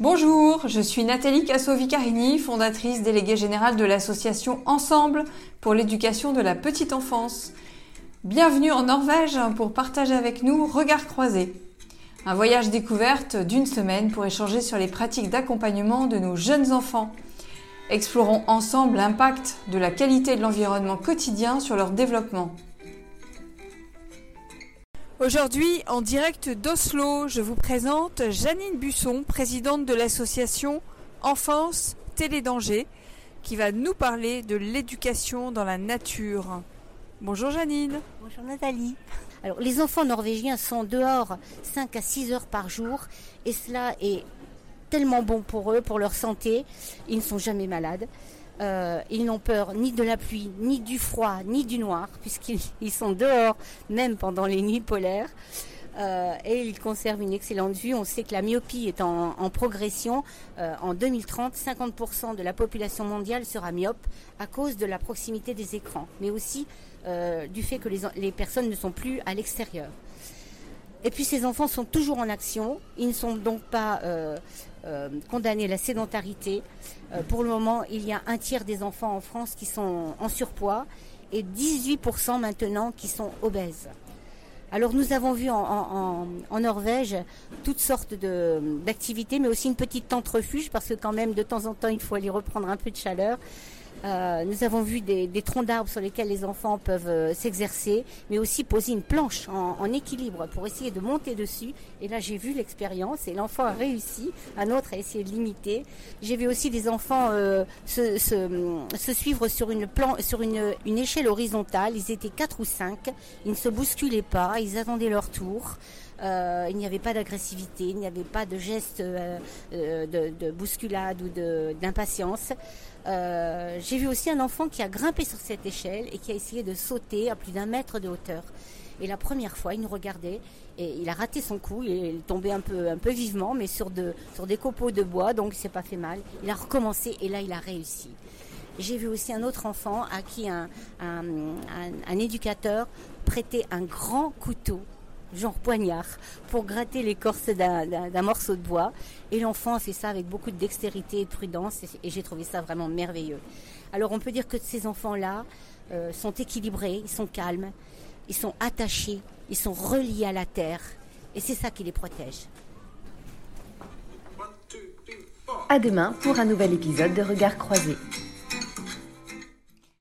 Bonjour, je suis Nathalie Cassovicarini, fondatrice déléguée générale de l'association Ensemble pour l'éducation de la petite enfance. Bienvenue en Norvège pour partager avec nous Regard croisé. Un voyage découverte d'une semaine pour échanger sur les pratiques d'accompagnement de nos jeunes enfants. Explorons ensemble l'impact de la qualité de l'environnement quotidien sur leur développement. Aujourd'hui, en direct d'Oslo, je vous présente Janine Busson, présidente de l'association Enfance Télédanger, qui va nous parler de l'éducation dans la nature. Bonjour Janine. Bonjour Nathalie. Alors, les enfants norvégiens sont dehors 5 à 6 heures par jour et cela est tellement bon pour eux, pour leur santé. Ils ne sont jamais malades. Euh, ils n'ont peur ni de la pluie, ni du froid, ni du noir, puisqu'ils sont dehors, même pendant les nuits polaires. Euh, et ils conservent une excellente vue. On sait que la myopie est en, progression. Euh, en 2030, 50% de la population mondiale sera myope à cause de la proximité des écrans, mais aussi du fait que les personnes ne sont plus à l'extérieur. Et puis ces enfants sont toujours en action. Ils ne sont donc pas euh, euh, condamnés à la sédentarité. Euh, pour le moment, il y a un tiers des enfants en France qui sont en surpoids et 18% maintenant qui sont obèses. Alors nous avons vu en, Norvège toutes sortes d'activités, mais aussi une petite tente refuge parce que quand même de temps en temps il faut aller reprendre un peu de chaleur. Euh, nous avons vu des, troncs d'arbres sur lesquels les enfants peuvent euh, s'exercer, mais aussi poser une planche en, équilibre pour essayer de monter dessus. Et là, j'ai vu l'expérience et l'enfant a réussi. Un autre a essayé de l'imiter. J'ai vu aussi des enfants euh, se, suivre sur, une, une, échelle horizontale. Ils étaient quatre ou cinq. Ils ne se bousculaient pas. Ils attendaient leur tour. Il n'y avait pas d'agressivité, il n'y avait pas de gestes de, de, bousculade ou d'impatience. Euh, j'ai vu aussi un enfant qui a grimpé sur cette échelle et qui a essayé de sauter à plus d'un mètre de hauteur. Et la première fois, il nous regardait et il a raté son coup. Il est tombé un peu, vivement, mais sur, de, sur des copeaux de bois, donc il s'est pas fait mal. Il a recommencé et là, il a réussi. J'ai vu aussi un autre enfant à qui un éducateur prêtait un grand couteau genre poignard, pour gratter l'écorce d'un morceau de bois. Et l'enfant a fait ça avec beaucoup de dextérité et de prudence, et, j'ai trouvé ça vraiment merveilleux. Alors on peut dire que ces enfants-là euh, sont équilibrés, ils sont calmes, ils sont attachés, ils sont reliés à la terre, et c'est ça qui les protège. À demain pour un nouvel épisode de Regards croisés.